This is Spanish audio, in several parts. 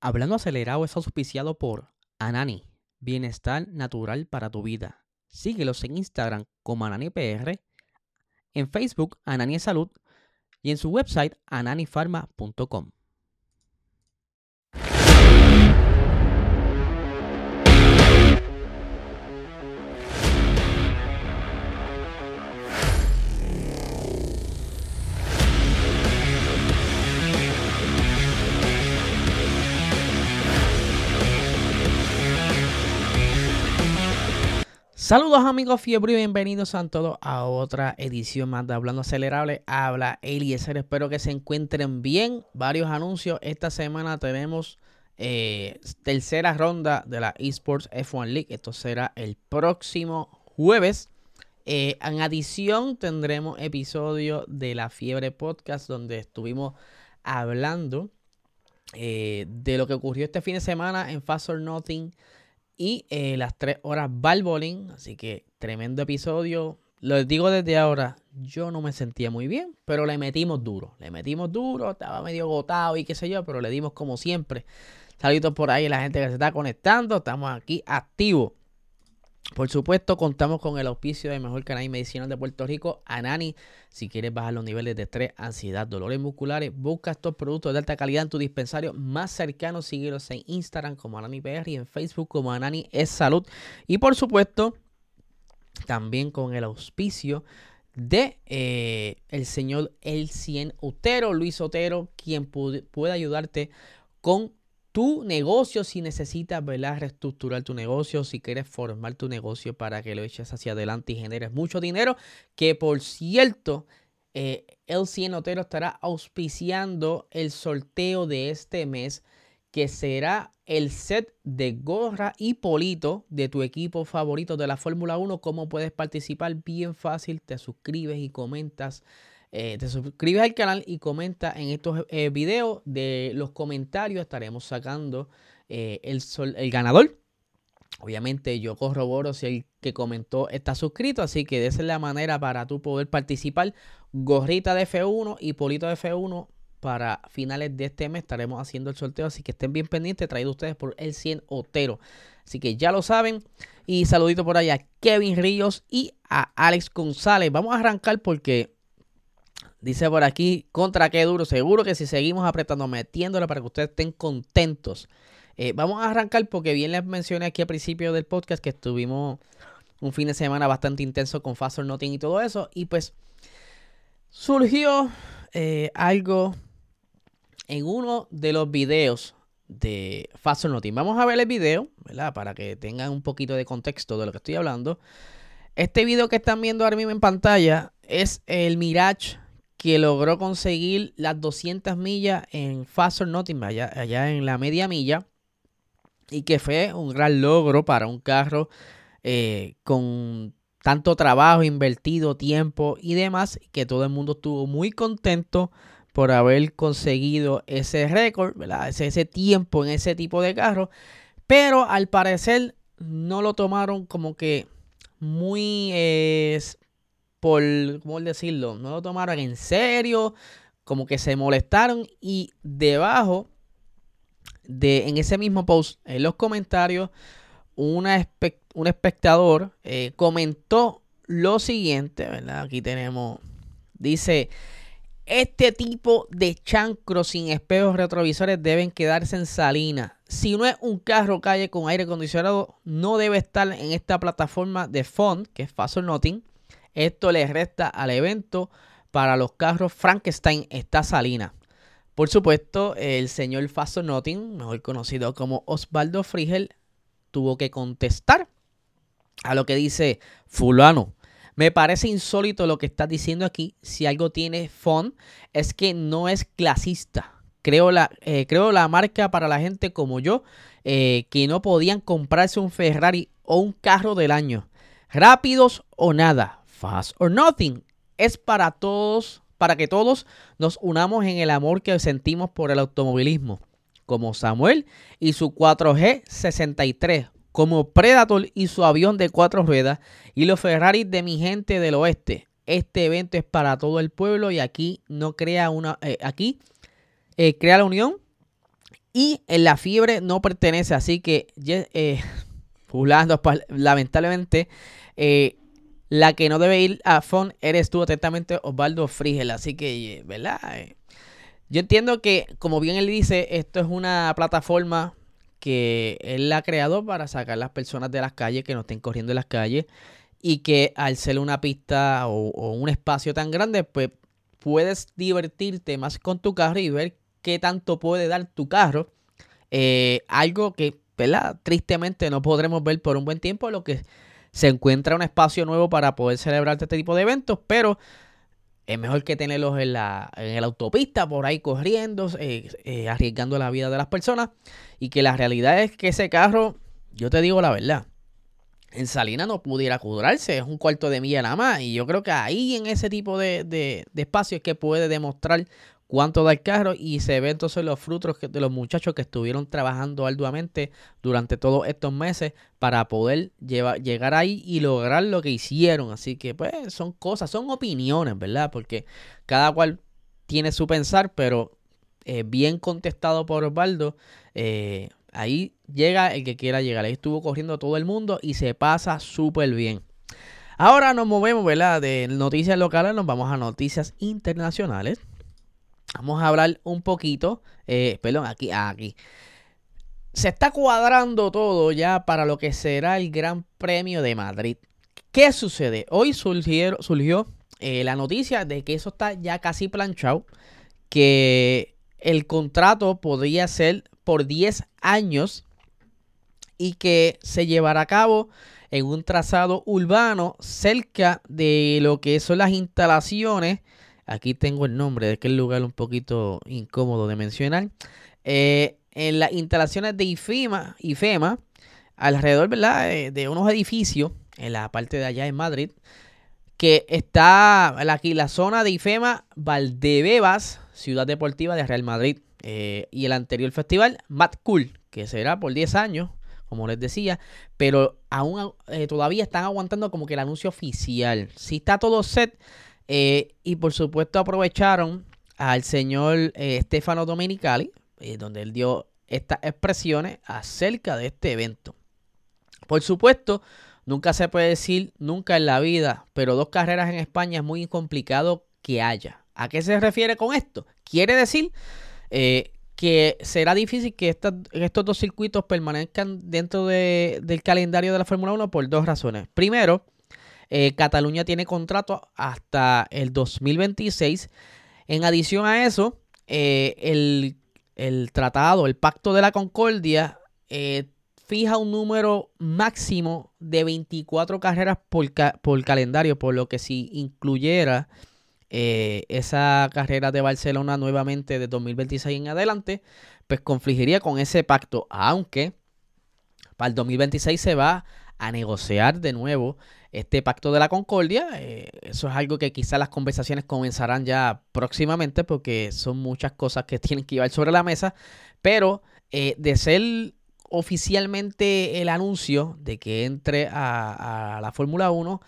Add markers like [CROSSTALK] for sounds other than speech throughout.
Hablando acelerado es auspiciado por Anani, bienestar natural para tu vida. Síguelos en Instagram como AnaniPR, en Facebook Anani Salud y en su website ananifarma.com. Saludos amigos fiebre y bienvenidos a todos a otra edición más de Hablando Acelerable. Habla Eliezer, espero que se encuentren bien. Varios anuncios. Esta semana tenemos eh, tercera ronda de la Esports F1 League. Esto será el próximo jueves. Eh, en adición tendremos episodio de la Fiebre Podcast donde estuvimos hablando eh, de lo que ocurrió este fin de semana en Fast or Nothing y eh, las tres horas Balbolin. Así que tremendo episodio. Lo digo desde ahora, yo no me sentía muy bien, pero le metimos duro. Le metimos duro, estaba medio agotado y qué sé yo, pero le dimos como siempre. Saludos por ahí a la gente que se está conectando. Estamos aquí activos. Por supuesto, contamos con el auspicio del mejor canal medicinal de Puerto Rico, Anani. Si quieres bajar los niveles de estrés, ansiedad, dolores musculares, busca estos productos de alta calidad en tu dispensario más cercano. Síguelos en Instagram como Anani PR y en Facebook como Anani es Salud. Y por supuesto, también con el auspicio de eh, el señor El Cien Otero, Luis Otero, quien puede ayudarte con tu negocio, si necesitas ¿verdad? reestructurar tu negocio, si quieres formar tu negocio para que lo eches hacia adelante y generes mucho dinero, que por cierto, eh, Otero estará auspiciando el sorteo de este mes, que será el set de gorra y polito de tu equipo favorito de la Fórmula 1. ¿Cómo puedes participar? Bien fácil, te suscribes y comentas eh, te suscribes al canal y comenta en estos eh, videos. De los comentarios estaremos sacando eh, el, el ganador. Obviamente yo corroboro si el que comentó está suscrito, así que esa es la manera para tú poder participar. Gorrita de F1 y polito de F1 para finales de este mes estaremos haciendo el sorteo, así que estén bien pendientes, traído ustedes por el 100 Otero. Así que ya lo saben. Y saludito por allá a Kevin Ríos y a Alex González. Vamos a arrancar porque Dice por aquí, contra qué duro. Seguro que si seguimos apretando, metiéndole para que ustedes estén contentos. Eh, vamos a arrancar porque bien les mencioné aquí al principio del podcast que estuvimos un fin de semana bastante intenso con Fast or Nothing y todo eso. Y pues surgió eh, algo en uno de los videos de Fast or Nothing. Vamos a ver el video, ¿verdad? Para que tengan un poquito de contexto de lo que estoy hablando. Este video que están viendo ahora mismo en pantalla es el Mirage que logró conseguir las 200 millas en Fast or Nothing, allá, en la media milla, y que fue un gran logro para un carro eh, con tanto trabajo invertido, tiempo y demás, que todo el mundo estuvo muy contento por haber conseguido ese récord, Ese, ese tiempo en ese tipo de carro, pero al parecer no lo tomaron como que muy eh, por, ¿cómo decirlo? No lo tomaron en serio, como que se molestaron y debajo de, en ese mismo post, en los comentarios, una un espectador eh, comentó lo siguiente, ¿verdad? Aquí tenemos, dice, este tipo de chancros sin espejos retrovisores deben quedarse en Salina. Si no es un carro calle con aire acondicionado, no debe estar en esta plataforma de font, que es Fast Nothing. Esto le resta al evento para los carros Frankenstein esta salina. Por supuesto, el señor Faso Notting, mejor conocido como Osvaldo Frigel, tuvo que contestar a lo que dice fulano. Me parece insólito lo que estás diciendo aquí. Si algo tiene font, es que no es clasista. Creo la, eh, creo la marca para la gente como yo, eh, que no podían comprarse un Ferrari o un carro del año. Rápidos o nada. Fast or Nothing. Es para todos, para que todos nos unamos en el amor que sentimos por el automovilismo, como Samuel y su 4G 63, como Predator y su avión de cuatro ruedas, y los Ferraris de mi gente del oeste. Este evento es para todo el pueblo y aquí no crea una, eh, aquí eh, crea la unión Y en la fiebre no pertenece, así que, eh, [LAUGHS] lamentablemente, eh, la que no debe ir a FON eres tú atentamente, Osvaldo Frigel. Así que, eh, ¿verdad? Eh, yo entiendo que, como bien él dice, esto es una plataforma que él ha creado para sacar las personas de las calles, que no estén corriendo en las calles. Y que al ser una pista o un espacio tan grande, pues puedes divertirte más con tu carro y ver qué tanto puede dar tu carro. Eh, algo que, ¿verdad? Tristemente no podremos ver por un buen tiempo, lo que se encuentra un espacio nuevo para poder celebrar este tipo de eventos, pero es mejor que tenerlos en la, en autopista, por ahí corriendo, eh, eh, arriesgando la vida de las personas. Y que la realidad es que ese carro, yo te digo la verdad, en Salina no pudiera cudrarse, es un cuarto de milla nada más. Y yo creo que ahí en ese tipo de, de, de espacio es que puede demostrar cuánto da el carro y se ven entonces los frutos de los muchachos que estuvieron trabajando arduamente durante todos estos meses para poder llegar ahí y lograr lo que hicieron. Así que pues son cosas, son opiniones, ¿verdad? Porque cada cual tiene su pensar, pero eh, bien contestado por Osvaldo. Eh, ahí llega el que quiera llegar. Ahí estuvo corriendo todo el mundo y se pasa súper bien. Ahora nos movemos, ¿verdad? De noticias locales nos vamos a noticias internacionales. Vamos a hablar un poquito, eh, perdón, aquí, aquí. Se está cuadrando todo ya para lo que será el Gran Premio de Madrid. ¿Qué sucede? Hoy surgió, eh, la noticia de que eso está ya casi planchado, que el contrato podría ser por 10 años y que se llevará a cabo en un trazado urbano cerca de lo que son las instalaciones Aquí tengo el nombre de aquel lugar un poquito incómodo de mencionar. Eh, en las instalaciones de IFEMA, IFEMA alrededor ¿verdad? Eh, de unos edificios en la parte de allá en Madrid, que está aquí la zona de IFEMA Valdebebas, ciudad deportiva de Real Madrid, eh, y el anterior festival, Mad Cool, que será por 10 años, como les decía, pero aún todavía están aguantando como que el anuncio oficial. Si está todo set, eh, y por supuesto aprovecharon al señor eh, Stefano Domenicali, eh, donde él dio estas expresiones acerca de este evento. Por supuesto, nunca se puede decir nunca en la vida, pero dos carreras en España es muy complicado que haya. ¿A qué se refiere con esto? Quiere decir que será difícil que estos dos circuitos permanezcan dentro del calendario de la Fórmula 1 por dos razones. Primero, eh, Cataluña tiene contrato hasta el 2026. En adición a eso, eh, el, tratado, el pacto de la concordia, eh, fija un número máximo de 24 carreras por, por, calendario, por lo que si incluyera esa carrera de Barcelona nuevamente de 2026 en adelante, pues confligiría con ese pacto, aunque para el 2026 se va a negociar de nuevo este pacto de la concordia. Eh, eso es algo que quizás las conversaciones comenzarán ya próximamente porque son muchas cosas que [LAUGHS] tienen que llevar sobre la mesa. Pero eh, de ser oficialmente el anuncio de que entre a, la Fórmula 1,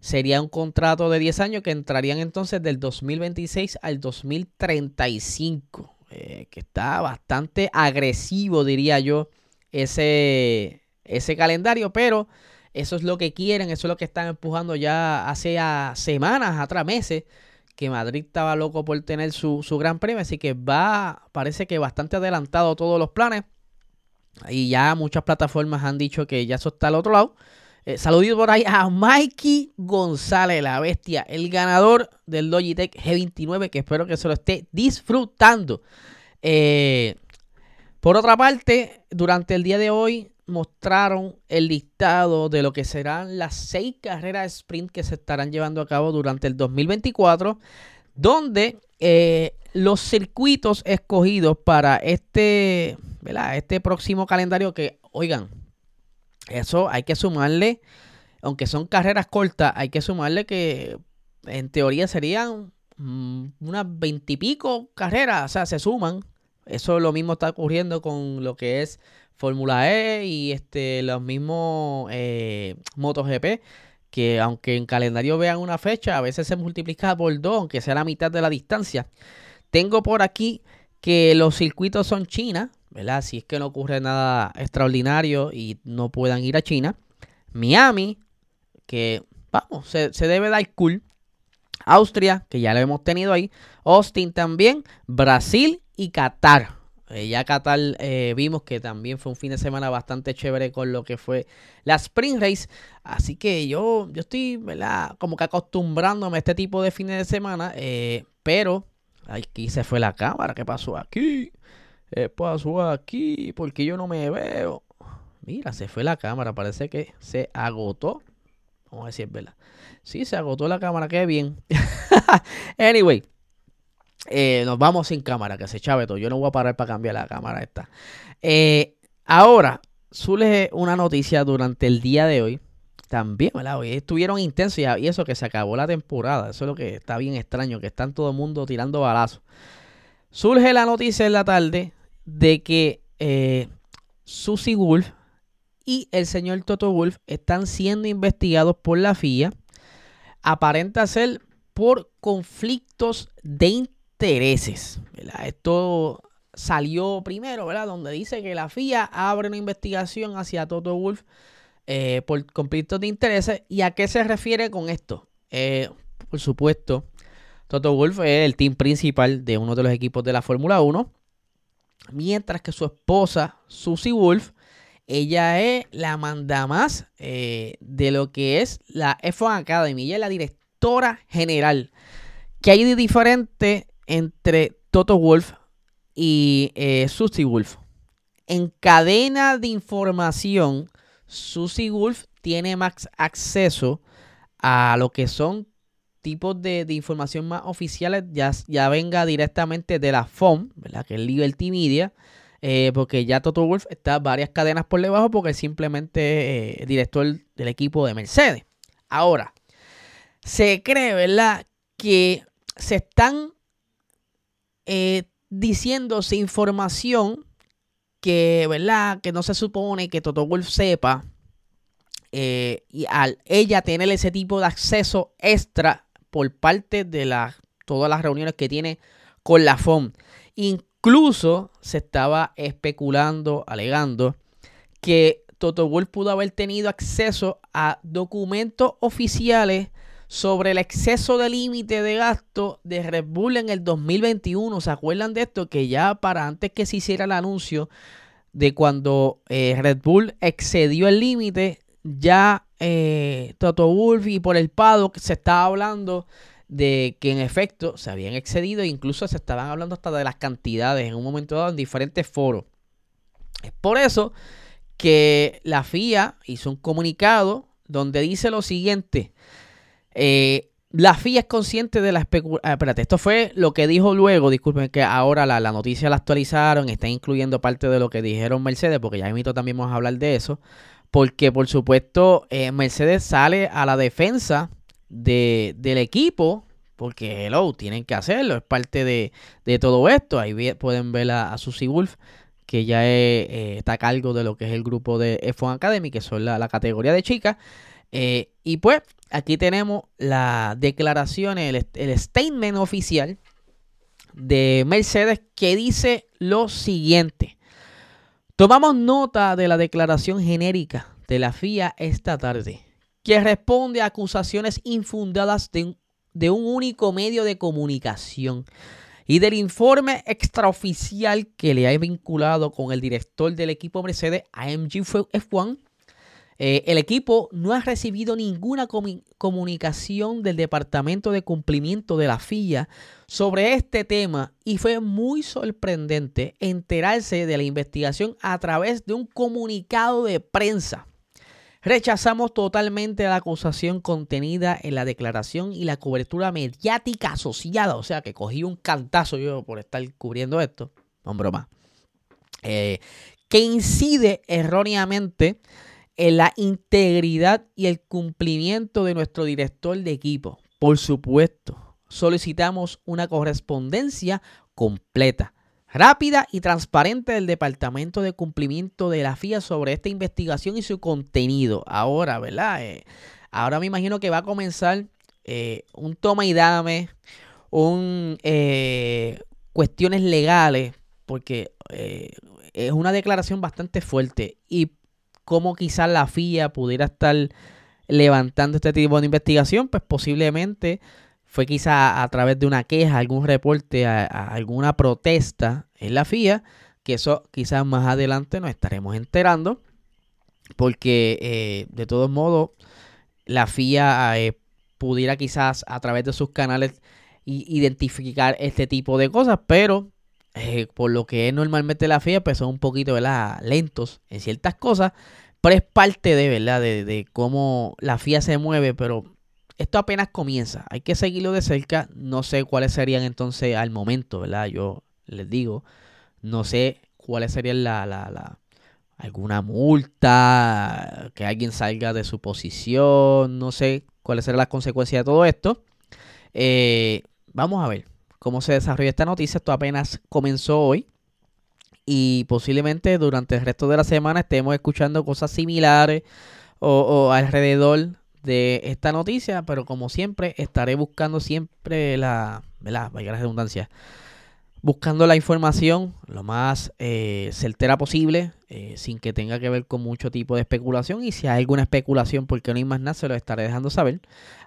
sería un contrato de 10 años que entrarían entonces del 2026 al 2035. Eh, que está bastante agresivo, diría yo, ese, ese calendario, pero eso es lo que quieren, eso es lo que están empujando ya hace semanas, atrás meses, que Madrid estaba loco por tener su, gran premio, así que va, parece que bastante adelantado todos los planes. Y ya muchas plataformas han dicho que ya eso está al otro lado. Eh, por ahí a Mikey González, la bestia, el ganador del Logitech G29, que espero que se lo esté disfrutando. Eh, por otra parte, durante el día de hoy mostraron el listado de lo que serán las seis carreras sprint que se estarán llevando a cabo durante el 2024, donde eh, los circuitos escogidos para este, este próximo calendario que, oigan, eso hay que sumarle, aunque son carreras cortas, hay que sumarle que en teoría serían mm, unas veintipico carreras, o sea, se suman. Eso lo mismo está ocurriendo con lo que es Fórmula E y este, los mismos eh, MotoGP, que aunque en calendario vean una fecha, a veces se multiplica por dos, aunque sea la mitad de la distancia. Tengo por aquí que los circuitos son China, ¿verdad? Si es que no ocurre nada extraordinario y no puedan ir a China. Miami, que vamos, se, se debe dar cool. Austria, que ya lo hemos tenido ahí. Austin también. Brasil y Qatar. Eh, ya Qatar eh, vimos que también fue un fin de semana bastante chévere con lo que fue la Spring Race. Así que yo, yo estoy, ¿verdad? Como que acostumbrándome a este tipo de fines de semana. Eh, pero aquí se fue la cámara. ¿Qué pasó aquí? ¿Qué pasó aquí? Porque yo no me veo. Mira, se fue la cámara. Parece que se agotó. Vamos a decir, ¿verdad? Sí, se agotó la cámara. Qué bien. [LAUGHS] anyway. Eh, nos vamos sin cámara, que se chave todo. Yo no voy a parar para cambiar la cámara esta. Eh, ahora, surge una noticia durante el día de hoy. También, ¿verdad? Hoy estuvieron intensos y eso que se acabó la temporada. Eso es lo que está bien extraño, que están todo el mundo tirando balazos. Surge la noticia en la tarde de que eh, Susie Wolf y el señor Toto Wolf están siendo investigados por la FIA. Aparenta ser por conflictos de intereses. Esto salió primero, ¿verdad? Donde dice que la FIA abre una investigación hacia Toto Wolf eh, por conflictos de intereses. ¿Y a qué se refiere con esto? Eh, por supuesto, Toto Wolf es el team principal de uno de los equipos de la Fórmula 1. Mientras que su esposa, Susie Wolf, ella es la mandamás eh, de lo que es la F1 Academy. Ella es la directora general. Que hay de diferente entre Toto Wolf y eh, Susie Wolf. En cadena de información, Susie Wolf tiene más acceso a lo que son tipos de, información más oficiales, ya, ya, venga directamente de la FOM, ¿verdad? que es Liberty Media, eh, porque ya Toto Wolf está varias cadenas por debajo porque es simplemente eh, director del equipo de Mercedes. Ahora, se cree, ¿verdad?, que se están eh, diciéndose información que, ¿verdad? Que no se supone que Toto Wolf sepa. Eh, y al ella tener ese tipo de acceso extra por parte de las todas las reuniones que tiene con la FOM. Incluso se estaba especulando, alegando, que Toto Wolf pudo haber tenido acceso a documentos oficiales sobre el exceso de límite de gasto de Red Bull en el 2021. ¿Se acuerdan de esto? Que ya para antes que se hiciera el anuncio de cuando eh, Red Bull excedió el límite, ya eh, Toto Wolff y por el paddock se estaba hablando de que en efecto se habían excedido e incluso se estaban hablando hasta de las cantidades en un momento dado en diferentes foros. Es por eso que la FIA hizo un comunicado donde dice lo siguiente. Eh, la FIA es consciente de la especulación. Ah, espérate, esto fue lo que dijo luego. Disculpen que ahora la, noticia la actualizaron. Está incluyendo parte de lo que dijeron Mercedes, porque ya invito también vamos a hablar de eso. Porque, por supuesto, eh, Mercedes sale a la defensa del equipo. Porque, hello, tienen que hacerlo. Es parte de, todo esto. Ahí pueden ver a, a Susie Wolf, que ya eh, está a cargo de lo que es el grupo de F1 Academy, que son la, la categoría de chicas. y pues aquí tenemos la declaración, el, statement oficial de Mercedes que dice lo siguiente. Tomamos nota de la declaración genérica de la FIA esta tarde, que responde a acusaciones infundadas de, de un único medio de comunicación y del informe extraoficial que le ha vinculado con el director del equipo Mercedes AMG F1 eh, el equipo no ha recibido ninguna comunicación del Departamento de Cumplimiento de la FIA sobre este tema y fue muy sorprendente enterarse de la investigación a través de un comunicado de prensa. Rechazamos totalmente la acusación contenida en la declaración y la cobertura mediática asociada. O sea, que cogí un cantazo yo por estar cubriendo esto. No broma. Eh, que incide erróneamente en la integridad y el cumplimiento de nuestro director de equipo. Por supuesto, solicitamos una correspondencia completa, rápida y transparente del Departamento de Cumplimiento de la FIA sobre esta investigación y su contenido. Ahora, ¿verdad? Eh, ahora me imagino que va a comenzar eh, un toma y dame, un, eh, cuestiones legales, porque es una declaración bastante fuerte y cómo quizás la FIA pudiera estar levantando este tipo de investigación, pues posiblemente fue quizá a través de una queja, algún reporte, alguna protesta en la FIA, que eso quizás más adelante nos estaremos enterando, porque eh, de todos modos la FIA eh, pudiera quizás a través de sus canales identificar este tipo de cosas, pero eh, por lo que es normalmente la FIA, pues son un poquito ¿verdad? lentos en ciertas cosas, pero es parte de, ¿verdad? De, cómo la FIA se mueve, pero esto apenas comienza, hay que seguirlo de cerca, no sé cuáles serían entonces al momento, ¿verdad? Yo les digo, no sé cuáles serían la, la, la alguna multa, que alguien salga de su posición, no sé cuáles serán las consecuencias de todo esto. Eh, vamos a ver cómo se desarrolla esta noticia. Esto apenas comenzó hoy. Y posiblemente durante el resto de la semana estemos escuchando cosas similares o, alrededor de esta noticia. Pero como siempre, estaré buscando siempre la. Vaya la redundancia buscando la información lo más eh, certera posible, eh, sin que tenga que ver con mucho tipo de especulación. Y si hay alguna especulación, porque no hay más nada, se lo estaré dejando saber.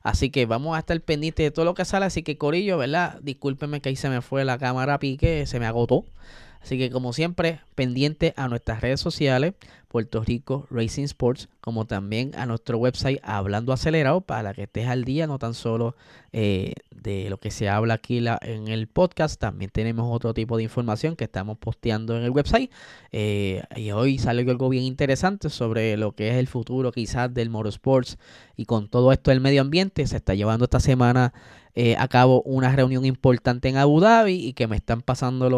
Así que vamos a estar pendientes de todo lo que sale. Así que, Corillo, ¿verdad? Discúlpenme que ahí se me fue la cámara pique, se me agotó. Así que como siempre, pendiente a nuestras redes sociales, Puerto Rico Racing Sports, como también a nuestro website Hablando Acelerado, para que estés al día, no tan solo eh, de lo que se habla aquí en el podcast, también tenemos otro tipo de información que estamos posteando en el website. Eh, y hoy sale algo bien interesante sobre lo que es el futuro quizás del motorsports y con todo esto del medio ambiente. Se está llevando esta semana eh, a cabo una reunión importante en Abu Dhabi y que me están pasando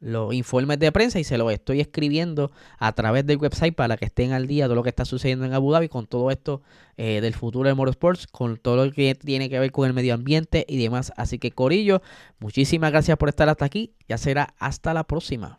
los informes de prensa y se los estoy escribiendo a través del website para que estén al día de lo que está sucediendo en Abu Dhabi con todo esto eh, del futuro de Motorsports, con todo lo que tiene que ver con el medio ambiente y demás. Así que Corillo, muchísimas gracias por estar hasta aquí. Ya será hasta la próxima.